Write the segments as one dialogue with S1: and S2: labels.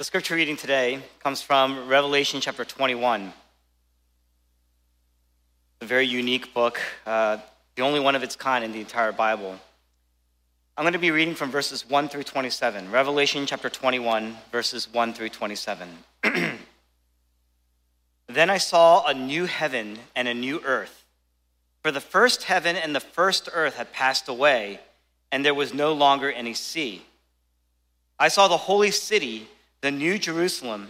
S1: The scripture reading today comes from Revelation chapter 21. A very unique book, uh, the only one of its kind in the entire Bible. I'm going to be reading from verses 1 through 27. Revelation chapter 21, verses 1 through 27. then I saw a new heaven and a new earth. For the first heaven and the first earth had passed away, and there was no longer any sea. I saw the holy city the New Jerusalem,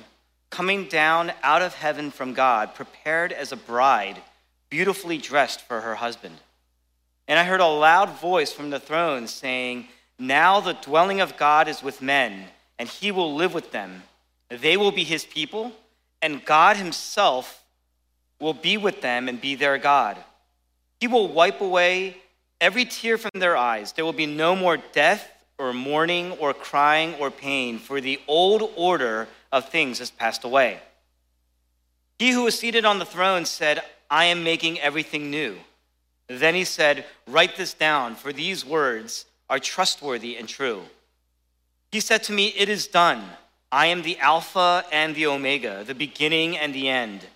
S1: coming down out of heaven from God, prepared as a bride, beautifully dressed for her husband. And I heard a loud voice from the throne saying, Now the dwelling of God is with men, and he will live with them. They will be his people, and God himself will be with them and be their God. He will wipe away every tear from their eyes. There will be no more death or mourning or crying or pain, for the old order of things has passed away. He who was seated on the throne said, I am making everything new. Then he said, Write this down, for these words are trustworthy and true. He said to me, It is done. I am the Alpha and the Omega, the beginning and the end.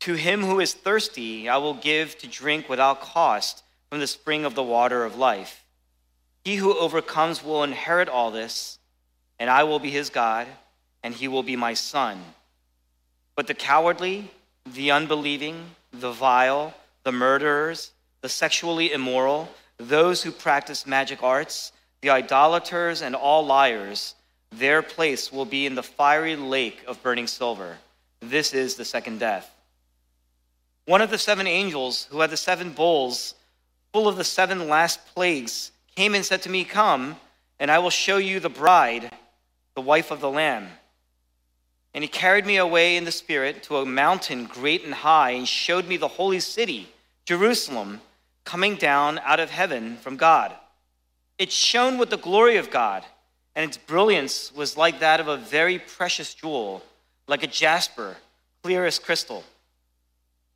S1: To him who is thirsty, I will give to drink without cost from the spring of the water of life. He who overcomes will inherit all this, and I will be his God, and he will be my son. But the cowardly, the unbelieving, the vile, the murderers, the sexually immoral, those who practice magic arts, the idolaters, and all liars, their place will be in the fiery lake of burning silver. This is the second death. One of the seven angels who had the seven bowls full of the seven last plagues came and said to me, Come, and I will show you the bride, the wife of the Lamb. And he carried me away in the Spirit to a mountain great and high, and showed me the holy city, Jerusalem, coming down out of heaven from God. It shone with the glory of God, and its brilliance was like that of a very precious jewel, like a jasper, clear as crystal.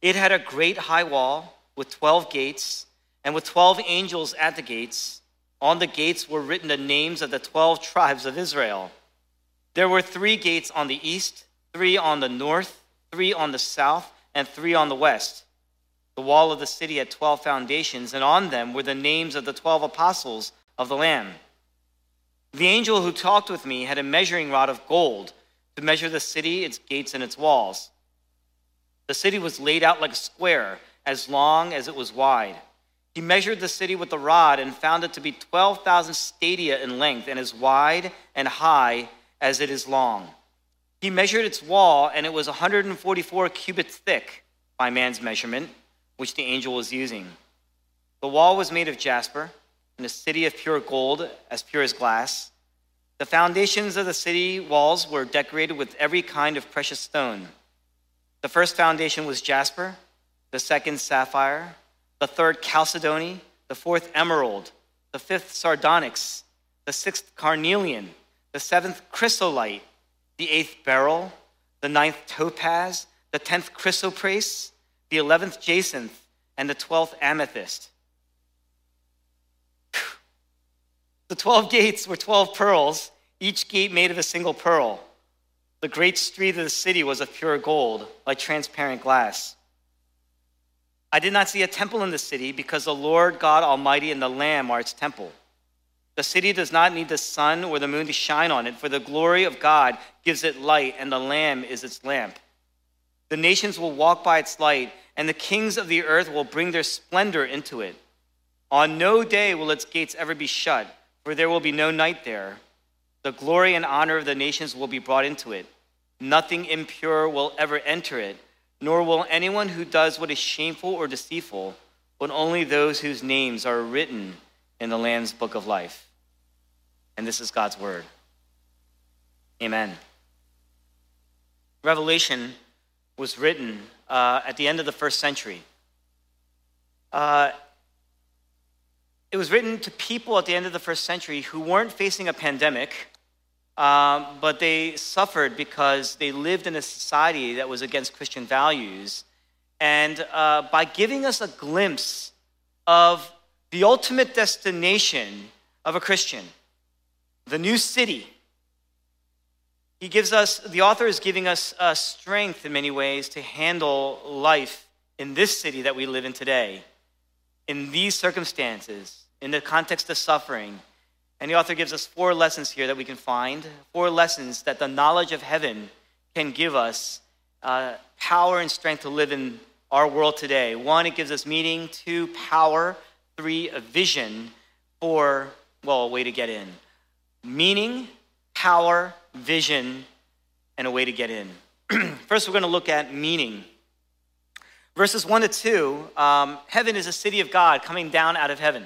S1: It had a great high wall with 12 gates, and with 12 angels at the gates. On the gates were written the names of the 12 tribes of Israel. There were three gates on the east, three on the north, three on the south, and three on the west. The wall of the city had 12 foundations, and on them were the names of the 12 apostles of the Lamb. The angel who talked with me had a measuring rod of gold to measure the city, its gates, and its walls. The city was laid out like a square, as long as it was wide. He measured the city with the rod and found it to be 12,000 stadia in length and as wide and high as it is long. He measured its wall, and it was 144 cubits thick by man's measurement, which the angel was using. The wall was made of jasper, and a city of pure gold, as pure as glass. The foundations of the city walls were decorated with every kind of precious stone. The first foundation was jasper, the second, sapphire the third chalcedony, the fourth emerald, the fifth sardonyx, the sixth carnelian, the seventh chrysolite, the eighth beryl, the ninth topaz, the tenth chrysoprase, the eleventh jacinth, and the twelfth amethyst. The twelve gates were twelve pearls, each gate made of a single pearl. The great street of the city was of pure gold, like transparent glass. I did not see a temple in the city because the Lord God Almighty and the Lamb are its temple. The city does not need the sun or the moon to shine on it, for the glory of God gives it light, and the Lamb is its lamp. The nations will walk by its light, and the kings of the earth will bring their splendor into it. On no day will its gates ever be shut, for there will be no night there. The glory and honor of the nations will be brought into it. Nothing impure will ever enter it nor will anyone who does what is shameful or deceitful, but only those whose names are written in the Lamb's book of life. And this is God's word. Amen. Revelation was written uh, at the end of the first century. Uh, it was written to people at the end of the first century who weren't facing a pandemic um, but they suffered because they lived in a society that was against Christian values. And uh, by giving us a glimpse of the ultimate destination of a Christian, the new city, he gives us, the author is giving us uh, strength in many ways to handle life in this city that we live in today, in these circumstances, in the context of suffering. And the author gives us four lessons here that we can find, four lessons that the knowledge of heaven can give us uh, power and strength to live in our world today. One, it gives us meaning. Two, power. Three, a vision. Four, well, a way to get in. Meaning, power, vision, and a way to get in. First, we're going to look at meaning. Verses 1 to 2 um, heaven is a city of God coming down out of heaven.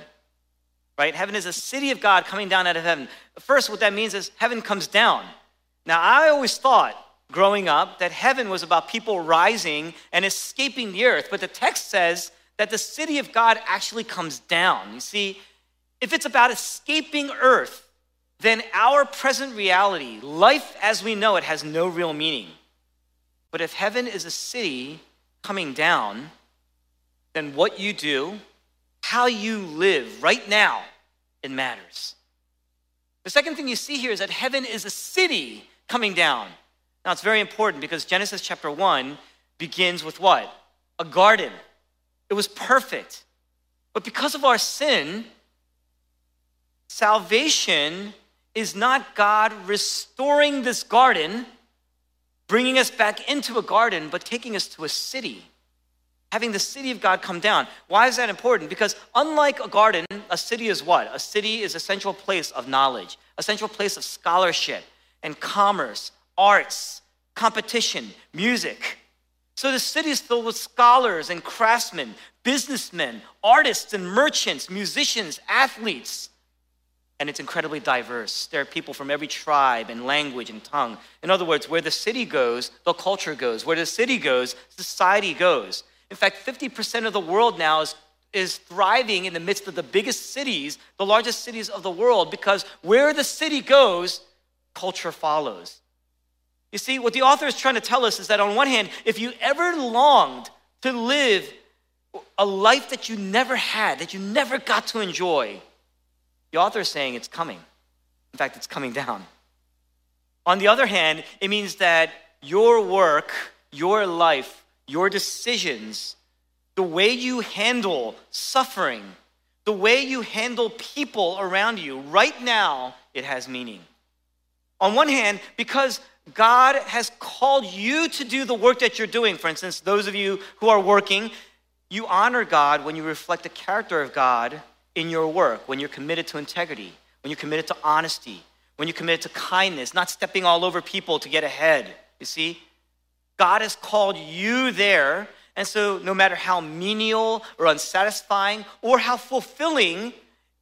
S1: Right? Heaven is a city of God coming down out of heaven. First, what that means is heaven comes down. Now, I always thought growing up that heaven was about people rising and escaping the earth, but the text says that the city of God actually comes down. You see, if it's about escaping earth, then our present reality, life as we know it, has no real meaning. But if heaven is a city coming down, then what you do, how you live right now, it matters. The second thing you see here is that heaven is a city coming down. Now, it's very important because Genesis chapter 1 begins with what? A garden. It was perfect. But because of our sin, salvation is not God restoring this garden, bringing us back into a garden, but taking us to a city, having the city of God come down. Why is that important? Because unlike a garden, a city is what? A city is a central place of knowledge, a central place of scholarship and commerce, arts, competition, music. So the city is filled with scholars and craftsmen, businessmen, artists and merchants, musicians, athletes and it's incredibly diverse. There are people from every tribe and language and tongue. In other words, where the city goes, the culture goes. Where the city goes, society goes. In fact, 50% of the world now is, is thriving in the midst of the biggest cities, the largest cities of the world, because where the city goes, culture follows. You see, what the author is trying to tell us is that on one hand, if you ever longed to live a life that you never had, that you never got to enjoy, the author is saying it's coming. In fact, it's coming down. On the other hand, it means that your work, your life, your decisions, the way you handle suffering, the way you handle people around you, right now, it has meaning. On one hand, because God has called you to do the work that you're doing. For instance, those of you who are working, you honor God when you reflect the character of God in your work, when you're committed to integrity, when you're committed to honesty, when you're committed to kindness, not stepping all over people to get ahead. You see? God has called you there. And so, no matter how menial or unsatisfying or how fulfilling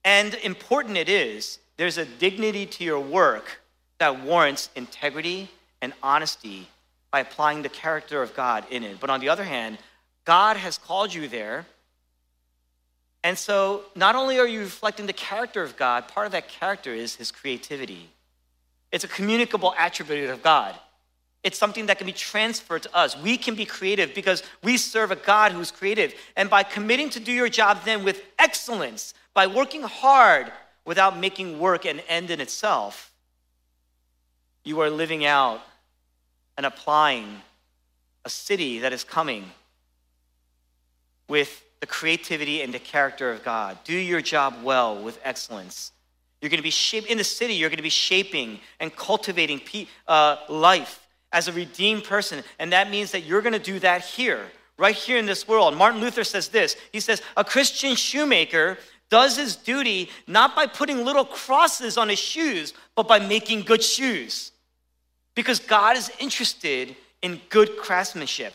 S1: and important it is, there's a dignity to your work that warrants integrity and honesty by applying the character of God in it. But on the other hand, God has called you there and so, not only are you reflecting the character of God, part of that character is his creativity. It's a communicable attribute of God. It's something that can be transferred to us. We can be creative because we serve a God who's creative. And by committing to do your job then with excellence, by working hard without making work an end in itself, you are living out and applying a city that is coming with the creativity and the character of God. Do your job well with excellence. You're going to be shaping, in the city, you're going to be shaping and cultivating pe- uh, life as a redeemed person. And that means that you're going to do that here, right here in this world. Martin Luther says this He says, A Christian shoemaker does his duty not by putting little crosses on his shoes, but by making good shoes. Because God is interested in good craftsmanship.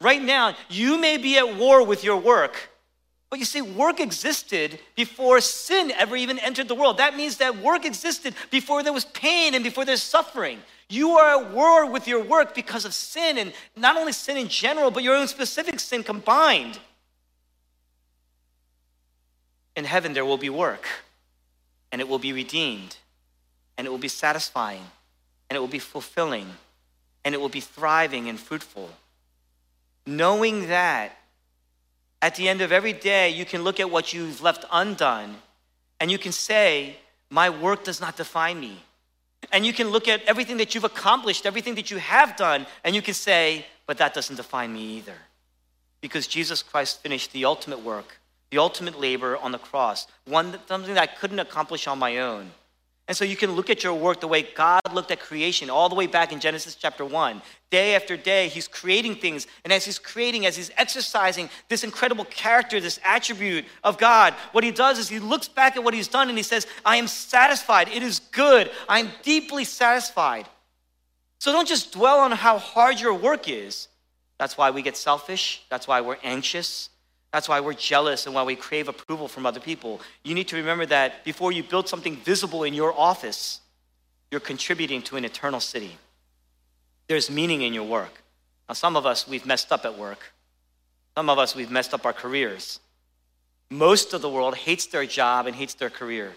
S1: Right now, you may be at war with your work, but you see, work existed before sin ever even entered the world. That means that work existed before there was pain and before there's suffering. You are at war with your work because of sin, and not only sin in general, but your own specific sin combined. In heaven, there will be work, and it will be redeemed, and it will be satisfying, and it will be fulfilling, and it will be thriving and fruitful. Knowing that at the end of every day, you can look at what you've left undone and you can say, My work does not define me. And you can look at everything that you've accomplished, everything that you have done, and you can say, but that doesn't define me either. Because Jesus Christ finished the ultimate work, the ultimate labor on the cross, one something that I couldn't accomplish on my own. And so you can look at your work the way God looked at creation, all the way back in Genesis chapter 1. Day after day, He's creating things. And as He's creating, as He's exercising this incredible character, this attribute of God, what He does is He looks back at what He's done and He says, I am satisfied. It is good. I am deeply satisfied. So don't just dwell on how hard your work is. That's why we get selfish. That's why we're anxious. That's why we're jealous and why we crave approval from other people. You need to remember that before you build something visible in your office, you're contributing to an eternal city. There's meaning in your work. Now, some of us, we've messed up at work. Some of us, we've messed up our careers. Most of the world hates their job and hates their career.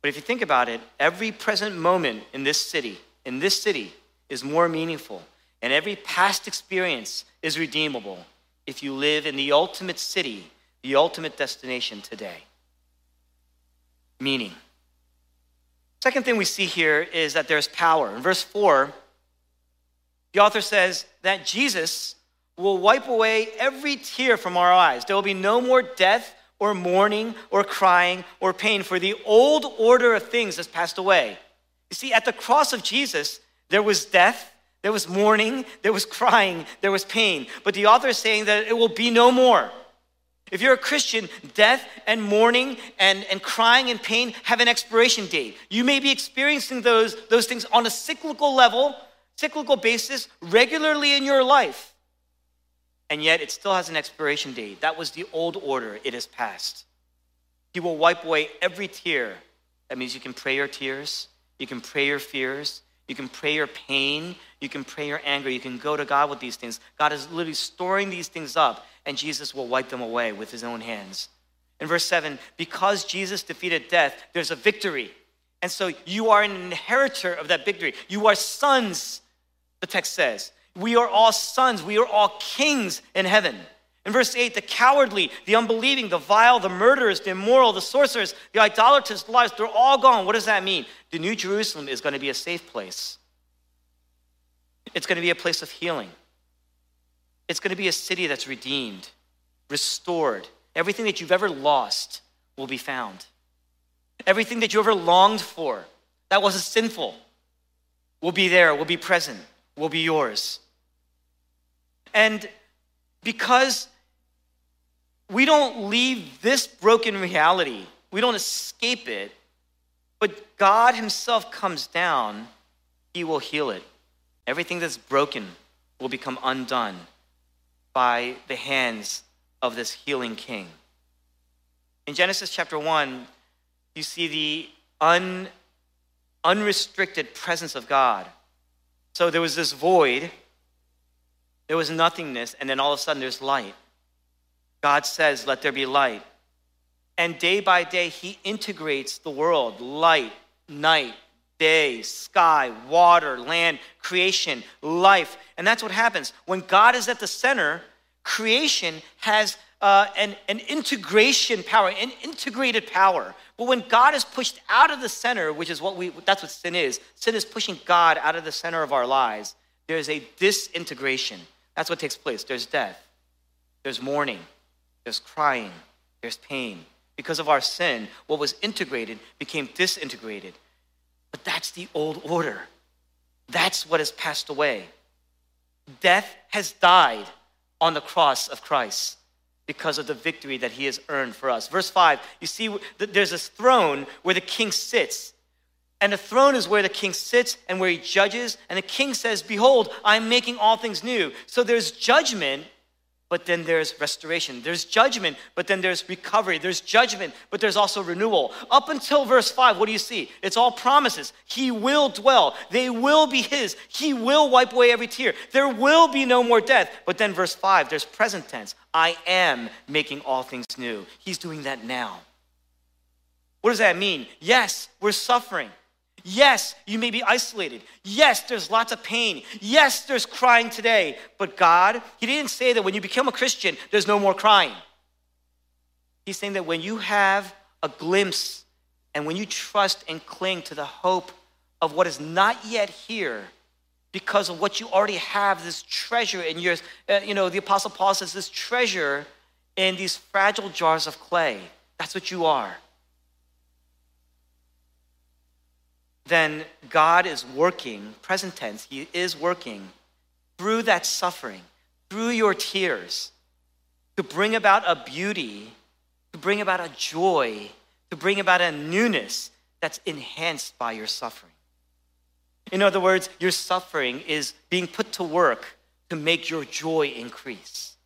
S1: But if you think about it, every present moment in this city, in this city, is more meaningful. And every past experience is redeemable if you live in the ultimate city, the ultimate destination today. Meaning. Second thing we see here is that there's power. In verse 4, the author says that Jesus will wipe away every tear from our eyes. There will be no more death or mourning or crying or pain, for the old order of things has passed away. You see, at the cross of Jesus, there was death, there was mourning, there was crying, there was pain. But the author is saying that it will be no more. If you're a Christian, death and mourning and, and crying and pain have an expiration date. You may be experiencing those, those things on a cyclical level, cyclical basis, regularly in your life. And yet it still has an expiration date. That was the old order, it has passed. He will wipe away every tear. That means you can pray your tears, you can pray your fears, you can pray your pain, you can pray your anger, you can go to God with these things. God is literally storing these things up, and Jesus will wipe them away with his own hands. In verse 7, because Jesus defeated death, there's a victory. And so you are an inheritor of that victory. You are sons, the text says. We are all sons, we are all kings in heaven. In verse 8, the cowardly, the unbelieving, the vile, the murderers, the immoral, the sorcerers, the idolaters, the liars, they're all gone. What does that mean? The New Jerusalem is going to be a safe place. It's going to be a place of healing. It's going to be a city that's redeemed, restored. Everything that you've ever lost will be found. Everything that you ever longed for that wasn't sinful will be there, will be present, will be yours. And because we don't leave this broken reality, we don't escape it, but God Himself comes down, He will heal it. Everything that's broken will become undone by the hands of this healing King. In Genesis chapter 1, you see the un, unrestricted presence of God. So there was this void, there was nothingness, and then all of a sudden there's light. God says, Let there be light. And day by day, He integrates the world light, night, day, sky, water, land, creation, life. And that's what happens. When God is at the center, creation has uh, an, an integration power, an integrated power. But when God is pushed out of the center, which is what we, that's what sin is, sin is pushing God out of the center of our lives, there's a disintegration. That's what takes place. There's death, there's mourning, there's crying, there's pain. Because of our sin, what was integrated became disintegrated. But that's the old order. That's what has passed away. Death has died on the cross of Christ because of the victory that he has earned for us. Verse 5, you see, there's this throne where the king sits. And the throne is where the king sits and where he judges. And the king says, Behold, I'm making all things new. So there's judgment but then there's restoration. There's judgment, but then there's recovery. There's judgment, but there's also renewal. Up until verse 5, what do you see? It's all promises. He will dwell, they will be His. He will wipe away every tear. There will be no more death. But then verse 5, there's present tense. I am making all things new. He's doing that now. What does that mean? Yes, we're suffering. Yes, you may be isolated. Yes, there's lots of pain. Yes, there's crying today. But God, He didn't say that when you become a Christian, there's no more crying. He's saying that when you have a glimpse and when you trust and cling to the hope of what is not yet here because of what you already have this treasure in your uh, you know the apostle paul says this treasure in these fragile jars of clay that's what you are then god is working present tense he is working through that suffering through your tears to bring about a beauty to bring about a joy to bring about a newness that's enhanced by your suffering in other words, your suffering is being put to work to make your joy increase.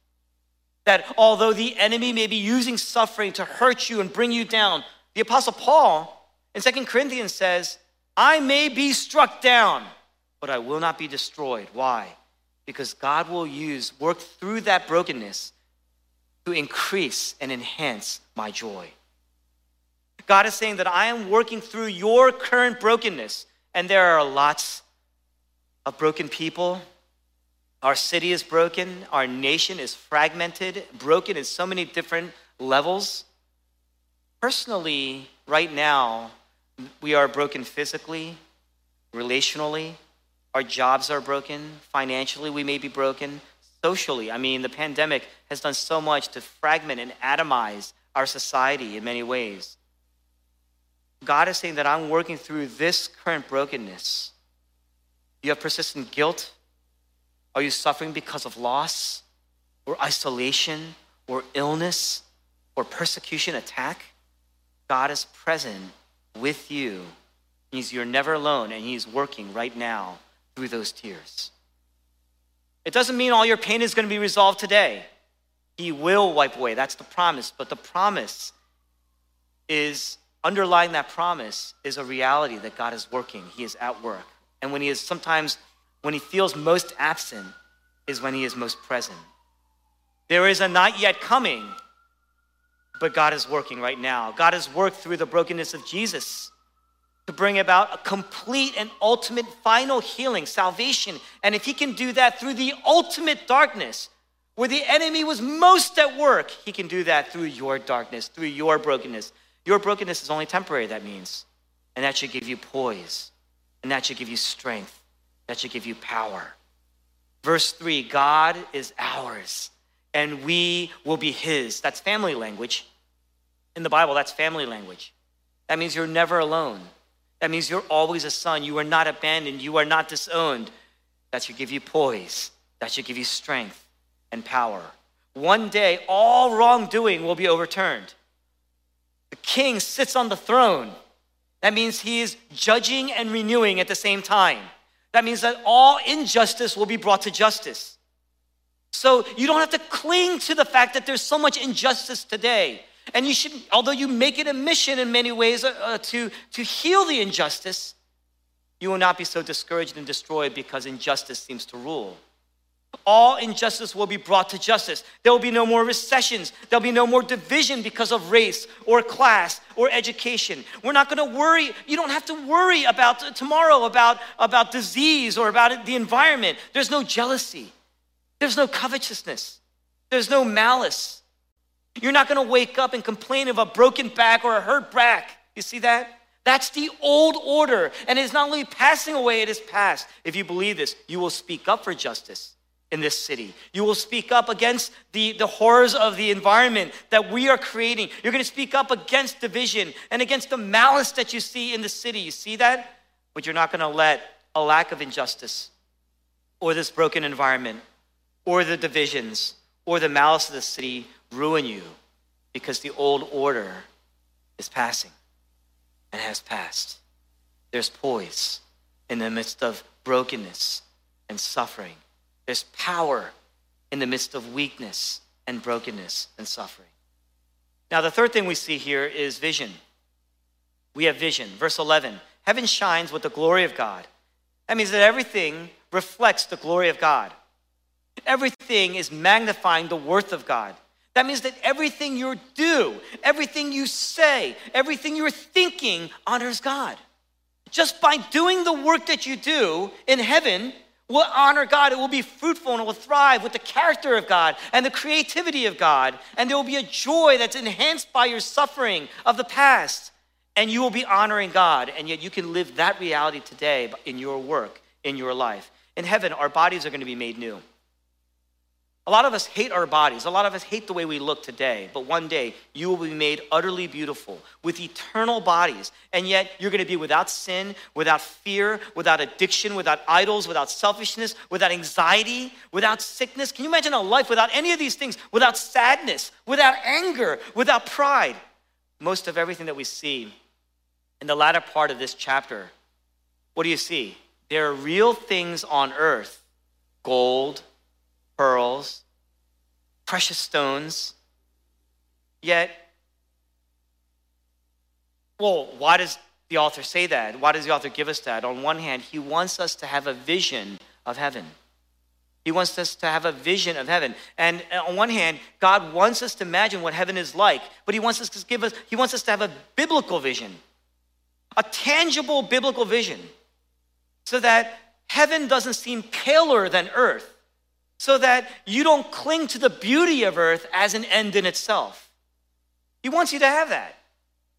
S1: That although the enemy may be using suffering to hurt you and bring you down, the Apostle Paul in Second Corinthians says, I may be struck down, but I will not be destroyed. Why? Because God will use, work through that brokenness to increase and enhance my joy. God is saying that I am working through your current brokenness and there are lots of broken people. Our city is broken. Our nation is fragmented, broken in so many different levels. Personally, right now, we are broken physically, relationally. Our jobs are broken. Financially, we may be broken. Socially, I mean, the pandemic has done so much to fragment and atomize our society in many ways. God is saying that I'm working through this current brokenness. You have persistent guilt? Are you suffering because of loss or isolation or illness or persecution, attack? God is present with you. He's you're never alone and he's working right now through those tears. It doesn't mean all your pain is going to be resolved today. He will wipe away. That's the promise. But the promise is underlying that promise is a reality that God is working, He is at work. And when He is sometimes, when He feels most absent, is when He is most present. There is a not yet coming, but God is working right now. God has worked through the brokenness of Jesus to bring about a complete and ultimate final healing, salvation. And if He can do that through the ultimate darkness, where the enemy was most at work, He can do that through your darkness, through your brokenness your brokenness is only temporary, that means. And that should give you poise. And that should give you strength. That should give you power. Verse 3 God is ours, and we will be his. That's family language. In the Bible, that's family language. That means you're never alone. That means you're always a son. You are not abandoned. You are not disowned. That should give you poise. That should give you strength and power. One day, all wrongdoing will be overturned. The king sits on the throne. That means he is judging and renewing at the same time. That means that all injustice will be brought to justice. So you don't have to cling to the fact that there's so much injustice today. And you should, although you make it a mission in many ways uh, uh to, to heal the injustice, you will not be so discouraged and destroyed because injustice seems to rule all injustice will be brought to justice. There will be no more recessions. There'll be no more division because of race or class or education. We're not going to worry. You don't have to worry about tomorrow about, about disease or about the environment. There's no jealousy. There's no covetousness. There's no malice. You're not going to wake up and complain of a broken back or a hurt back. You see that? That's the old order. And it's not only passing away, it is past. If you believe this, you will speak up for justice in this city. You will speak up against the, the horrors of the environment that we are creating. You're going to speak up against division and against the malice that you see in the city. You see that? But you're not going to let a lack of injustice or this broken environment or the divisions or the malice of the city ruin you because the old order is passing and has passed. There's poise in the midst of brokenness and suffering there's power in the midst of weakness and brokenness and suffering. Now, the third thing we see here is vision. We have vision. Verse 11 Heaven shines with the glory of God. That means that everything reflects the glory of God. Everything is magnifying the worth of God. That means that everything you do, everything you say, everything you're thinking honors God. Just by doing the work that you do in heaven, will honor God. It will be fruitful and it will thrive with the character of God and the creativity of God. And there will be a joy that's enhanced by your suffering of the past. and you will be honoring God, and yet you can live that reality today in your work, in your life. In heaven, our bodies are going to be made new. A lot of us hate our bodies. A lot of us hate the way we look today. But one day, you will be made utterly beautiful with eternal bodies. And yet, you're going to be without sin, without fear, without addiction, without idols, without selfishness, without anxiety, without sickness. Can you imagine a life without any of these things? Without sadness, without anger, without pride? Most of everything that we see in the latter part of this chapter, what do you see? There are real things on earth gold, pearls, precious stones. Yet, well, why does the author say that? Why does the author give us that? On one hand, he wants us to have a vision of heaven. He wants us to have a vision of heaven. And uh, on one hand, God wants us to imagine what heaven is like, but he wants us to give us he wants us to have a biblical vision. A tangible biblical vision. So that heaven doesn't seem paler than earth so that you don't cling to the beauty of earth as an end in itself. He wants you to have that.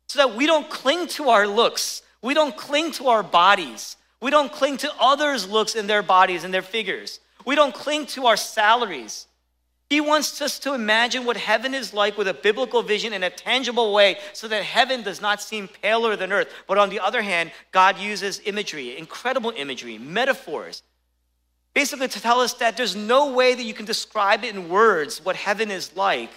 S1: So that we don't cling to our looks, we don't cling to our bodies, we don't cling to others' looks and their bodies and their figures, we don't cling to our salaries. He wants us to imagine what heaven is like with a biblical vision in a tangible way so that heaven does not seem paler than earth. But on the other hand, God uses imagery, incredible imagery, metaphors Basically, to tell us that there's no way that you can describe it in words what heaven is like,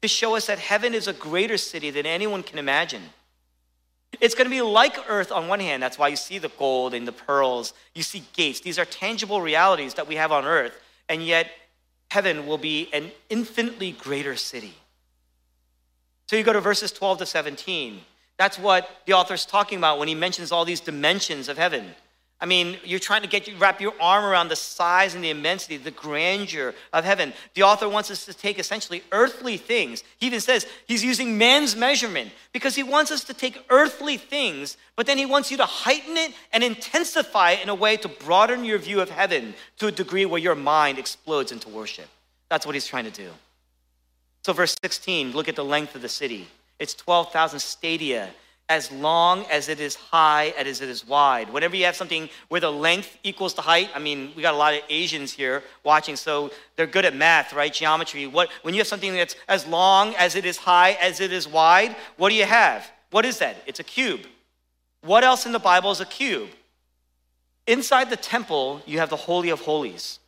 S1: to show us that heaven is a greater city than anyone can imagine. It's going to be like earth on one hand. That's why you see the gold and the pearls. You see gates. These are tangible realities that we have on earth. And yet, heaven will be an infinitely greater city. So you go to verses 12 to 17. That's what the author's talking about when he mentions all these dimensions of heaven. I mean, you're trying to get wrap your arm around the size and the immensity, the grandeur of heaven. The author wants us to take essentially earthly things. He even says he's using man's measurement because he wants us to take earthly things, but then he wants you to heighten it and intensify it in a way to broaden your view of heaven to a degree where your mind explodes into worship. That's what he's trying to do. So, verse 16, look at the length of the city. It's 12,000 stadia as long as it is high as it is wide. Whenever you have something where the length equals the height, I mean, we got a lot of Asians here watching, so they're good at math, right? Geometry. What, when you have something that's as long as it is high as it is wide, what do you have? What is that? It's a cube. What else in the Bible is a cube? Inside the temple, you have the Holy of Holies.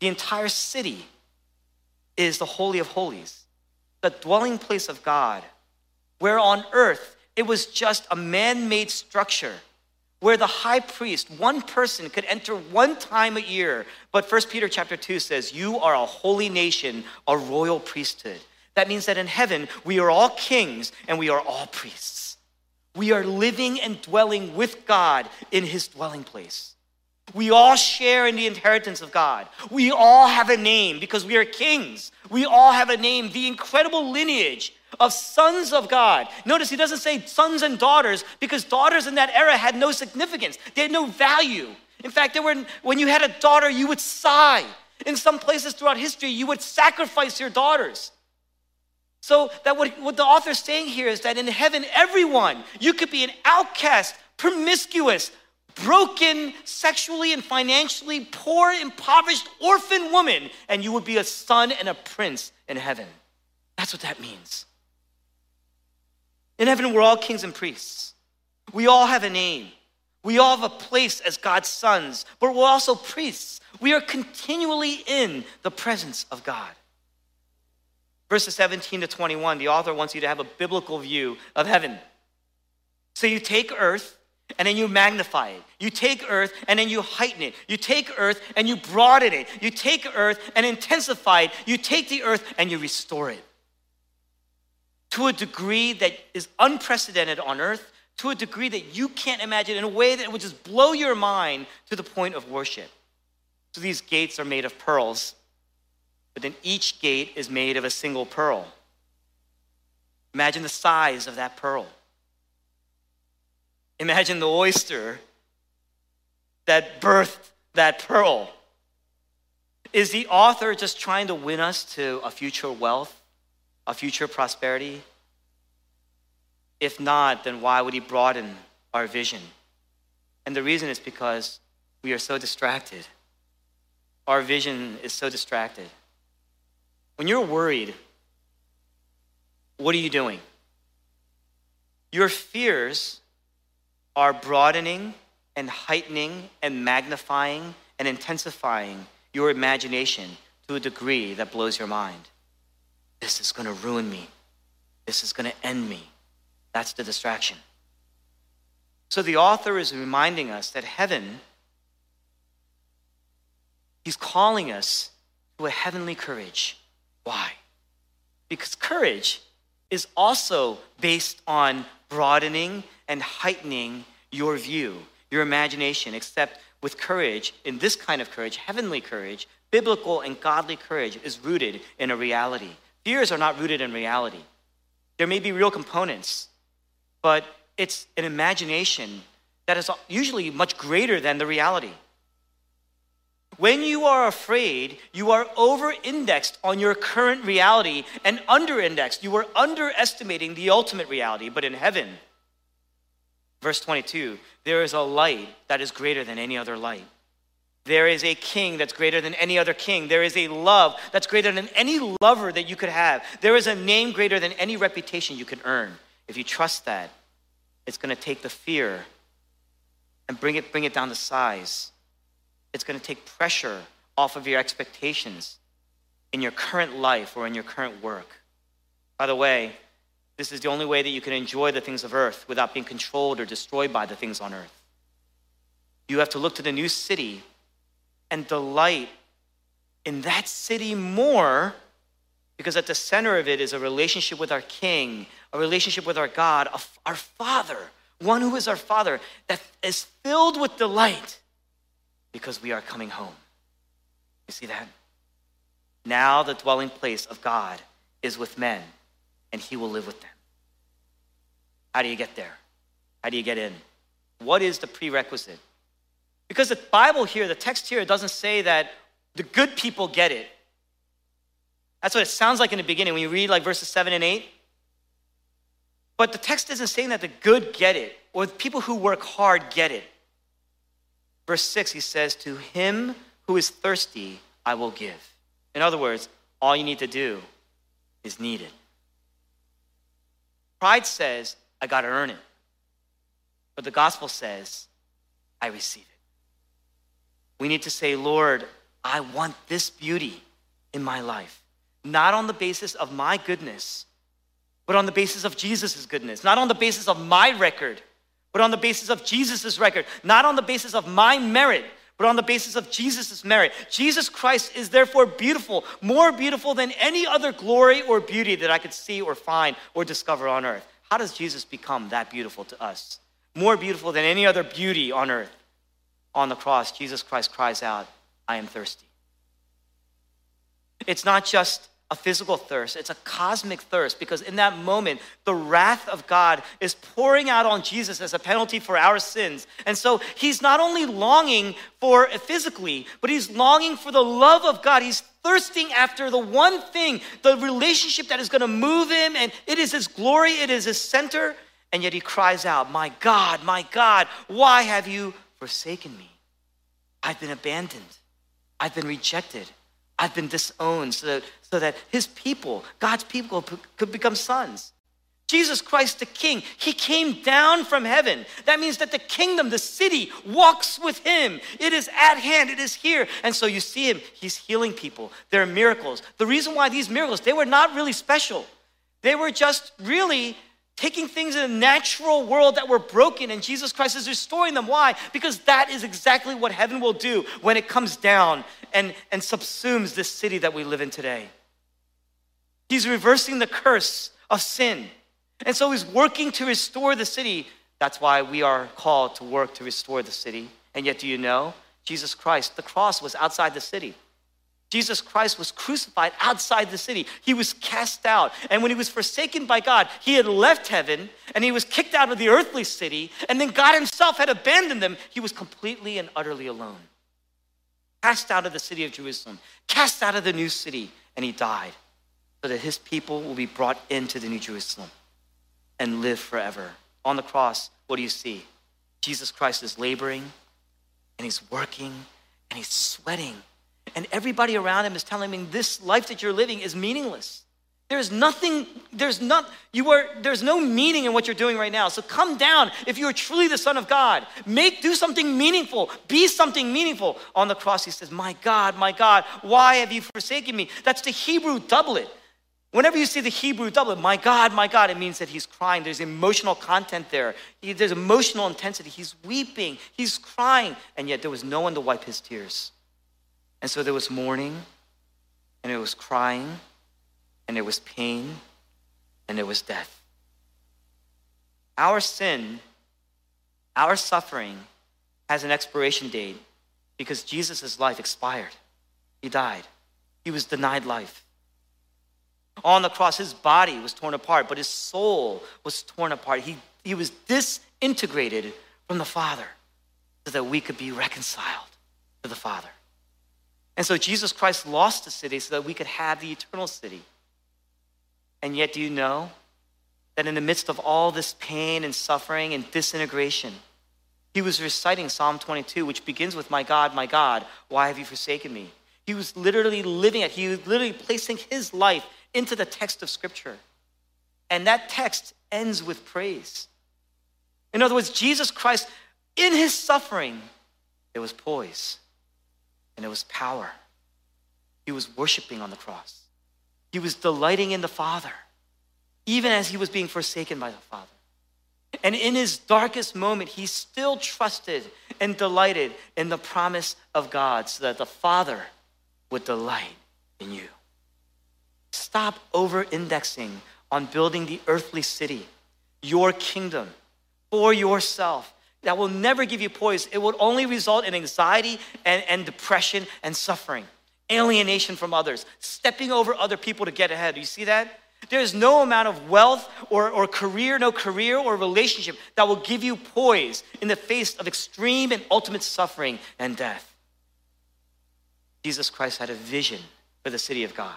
S1: The entire city is the Holy of Holies, the dwelling place of God, where on earth it was just a man made structure where the high priest, one person, could enter one time a year. But 1 Peter chapter 2 says, You are a holy nation, a royal priesthood. That means that in heaven, we are all kings and we are all priests. We are living and dwelling with God in his dwelling place. We all share in the inheritance of God. We all have a name because we are kings. We all have a name, the incredible lineage of sons of God. Notice he doesn't say sons and daughters because daughters in that era had no significance, they had no value. In fact, they were, when you had a daughter, you would sigh. In some places throughout history, you would sacrifice your daughters. So that what, what the is saying here is that in heaven, everyone, you could be an outcast, promiscuous, broken, sexually and financially poor, impoverished orphan woman, and you would be a son and a prince in heaven. That's what that means. In heaven, we're all kings and priests. We all have a name. We all have a place as God's sons, but we're also priests. We are continually in the presence of God. Verses 17 to 21, the author wants you to have a biblical view of heaven. So you take earth and then you magnify it. You take earth and then you heighten it. You take earth and you broaden it. You take earth and intensify it. You take the earth and you restore it to a degree that is unprecedented on earth, to a degree that you can't imagine, in a way that would just blow your mind to the point of worship. So these gates are made of pearls, but then each gate is made of a single pearl. Imagine the size of that pearl. Imagine the oyster that birthed that pearl. Is the author just trying to win us to a future wealth? A future prosperity? If not, then why would he broaden our vision? And the reason is because we are so distracted. Our vision is so distracted. When you're worried, what are you doing? Your fears are broadening and heightening and magnifying and intensifying your imagination to a degree that blows your mind. This is going to ruin me. This is going to end me. That's the distraction. So the author is reminding us that heaven, he's calling us to a heavenly courage. Why? Because courage is also based on broadening and heightening your view, your imagination, except with courage, in this kind of courage, heavenly courage, biblical and godly courage is rooted in a reality. Fears are not rooted in reality. There may be real components, but it's an imagination that is usually much greater than the reality. When you are afraid, you are over indexed on your current reality and under indexed. You are underestimating the ultimate reality. But in heaven, verse 22, there is a light that is greater than any other light. There is a king that's greater than any other king. There is a love that's greater than any lover that you could have. There is a name greater than any reputation you can earn. If you trust that, it's going to take the fear and bring it, bring it down to size. It's going to take pressure off of your expectations in your current life or in your current work. By the way, this is the only way that you can enjoy the things of earth without being controlled or destroyed by the things on earth. You have to look to the new city and delight in that city more because at the center of it is a relationship with our King, a relationship with our God, our Father, one who is our Father, that is filled with delight because we are coming home. You see that? Now the dwelling place of God is with men, and he will live with them. How do you get there? How do you get in? What is the prerequisite? Because the Bible here, the text here, doesn't say that the good people get it. That's what it sounds like in the beginning when you read like verses 7 and 8. But the text isn't saying that the good get it or the people who work hard get it. Verse 6, he says, To him who is thirsty, I will give. In other words, all you need to do is need it. Pride says, I got to earn it. But the gospel says, I receive it. We need to say, Lord, I want this beauty in my life, not on the basis of my goodness, but on the basis of Jesus' goodness, not on the basis of my record, but on the basis of Jesus' record, not on the basis of my merit, but on the basis of Jesus' merit. Jesus Christ is therefore beautiful, more beautiful than any other glory or beauty that I could see or find or discover on earth. How does Jesus become that beautiful to us? More beautiful than any other beauty on earth on the cross, Jesus Christ cries out, I am thirsty. It's not just a physical thirst, it's a cosmic thirst because in that moment, the wrath of God is pouring out on Jesus as a penalty for our sins. And so he's not only longing for physically, but he's longing for the love of God. He's thirsting after the one thing, the relationship that is going to move him, and it is his glory, it is his center. And yet he cries out, My God, my God, why have you forsaken me. I've been abandoned. I've been rejected. I've been disowned so that, so that his people, God's people, could become sons. Jesus Christ, the King, he came down from heaven. That means that the kingdom, the city, walks with him. It is at hand, it is here. And so you see him, he's healing people. There are miracles. The reason why these miracles, they were not really special, they were just really taking things in a natural world that were broken, and Jesus Christ is restoring them. Why? Because that is exactly what heaven will do when it comes down and, and subsumes this city that we live in today. He's reversing the curse of sin. And so he's working to restore the city. That's why we are called to work to restore the city. And yet, do you know? Jesus Christ, the cross was outside the city. Jesus Christ was crucified outside the city. He was cast out. And when he was forsaken by God, he had left heaven and he was kicked out of the earthly city. And then God himself had abandoned them. He was completely and utterly alone. Cast out of the city of Jerusalem, cast out of the new city, and he died so that his people will be brought into the new Jerusalem. and live forever. On the cross, what do you see? Jesus Christ is laboring and he's working and he's sweating. And everybody around him is telling him this life that you're living is meaningless. There's nothing, there's not, you are, there's no meaning in what you're doing right now. So come down if you are truly the Son of God. Make, do something meaningful. Be something meaningful. On the cross, he says, My God, my God, why have you forsaken me? That's the Hebrew doublet. Whenever you see the Hebrew doublet, my God, my God, it means that he's crying. There's emotional content there. There's emotional intensity. He's weeping, he's crying, and yet there was no one to wipe his tears. And so there was mourning, and it was crying, and it was pain, and it was death. Our sin, our suffering, has an expiration date because Jesus' life expired. He died, he was denied life. On the cross, his body was torn apart, but his soul was torn apart. He, he was disintegrated from the Father so that we could be reconciled to the Father. And so Jesus Christ lost the city so that we could have the eternal city. And yet, do you know that in the midst of all this pain and suffering and disintegration, he was reciting Psalm 22, which begins with, My God, my God, why have you forsaken me? He was literally living it. He was literally placing his life into the text of Scripture. And that text ends with praise. In other words, Jesus Christ, in his suffering, there was poise and it was power. He was worshiping on the cross. He was delighting in the Father, even as he was being forsaken by the Father. And in his darkest moment, he still trusted and delighted in the promise of God so that the Father would delight in you. Stop over indexing on building the earthly city, your kingdom, for yourself. That will never give you poise. It will only result in anxiety and, and depression and suffering, alienation from others, stepping over other people to get ahead. Do you see that? There's no amount of wealth or, or career, no career or relationship that will give you poise in the face of extreme and ultimate suffering and death. Jesus Christ had a vision for the city of God.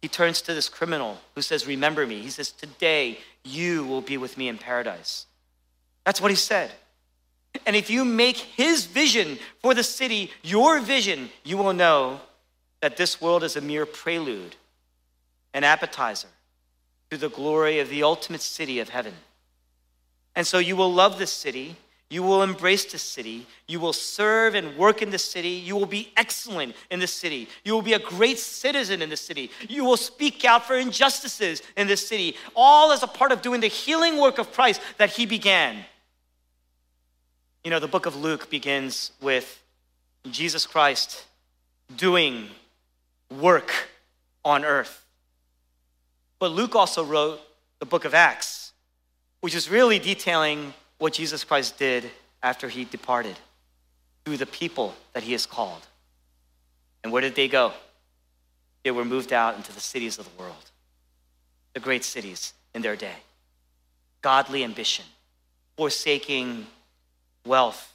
S1: He turns to this criminal who says, Remember me. He says, Today you will be with me in paradise. That's what he said. And if you make his vision for the city your vision, you will know that this world is a mere prelude, an appetizer to the glory of the ultimate city of heaven. And so you will love this city you will embrace the city. You will serve and work in the city. You will be excellent in the city. You will be a great citizen in the city. You will speak out for injustices in the city, all as a part of doing the healing work of Christ that he began. You know, the book of Luke begins with Jesus Christ doing work on earth. But Luke also wrote the book of Acts, which is really detailing what Jesus Christ did after he departed through the people that he has called. And where did they go? They were moved out into the cities of the world, the great cities in their day. Godly ambition, forsaking wealth,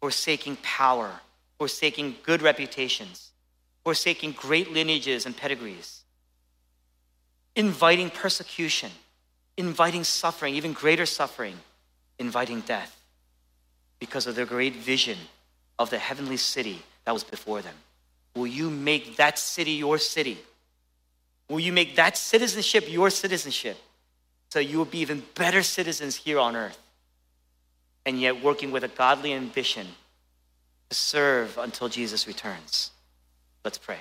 S1: forsaking power, forsaking good reputations, forsaking great lineages and pedigrees, inviting persecution, inviting suffering, even greater suffering inviting death because of their great vision of the heavenly city that was before them. Will you make that city your city? Will you make that citizenship your citizenship so you will be even better citizens here on earth? And yet working with a godly ambition to serve until Jesus returns. Let's pray.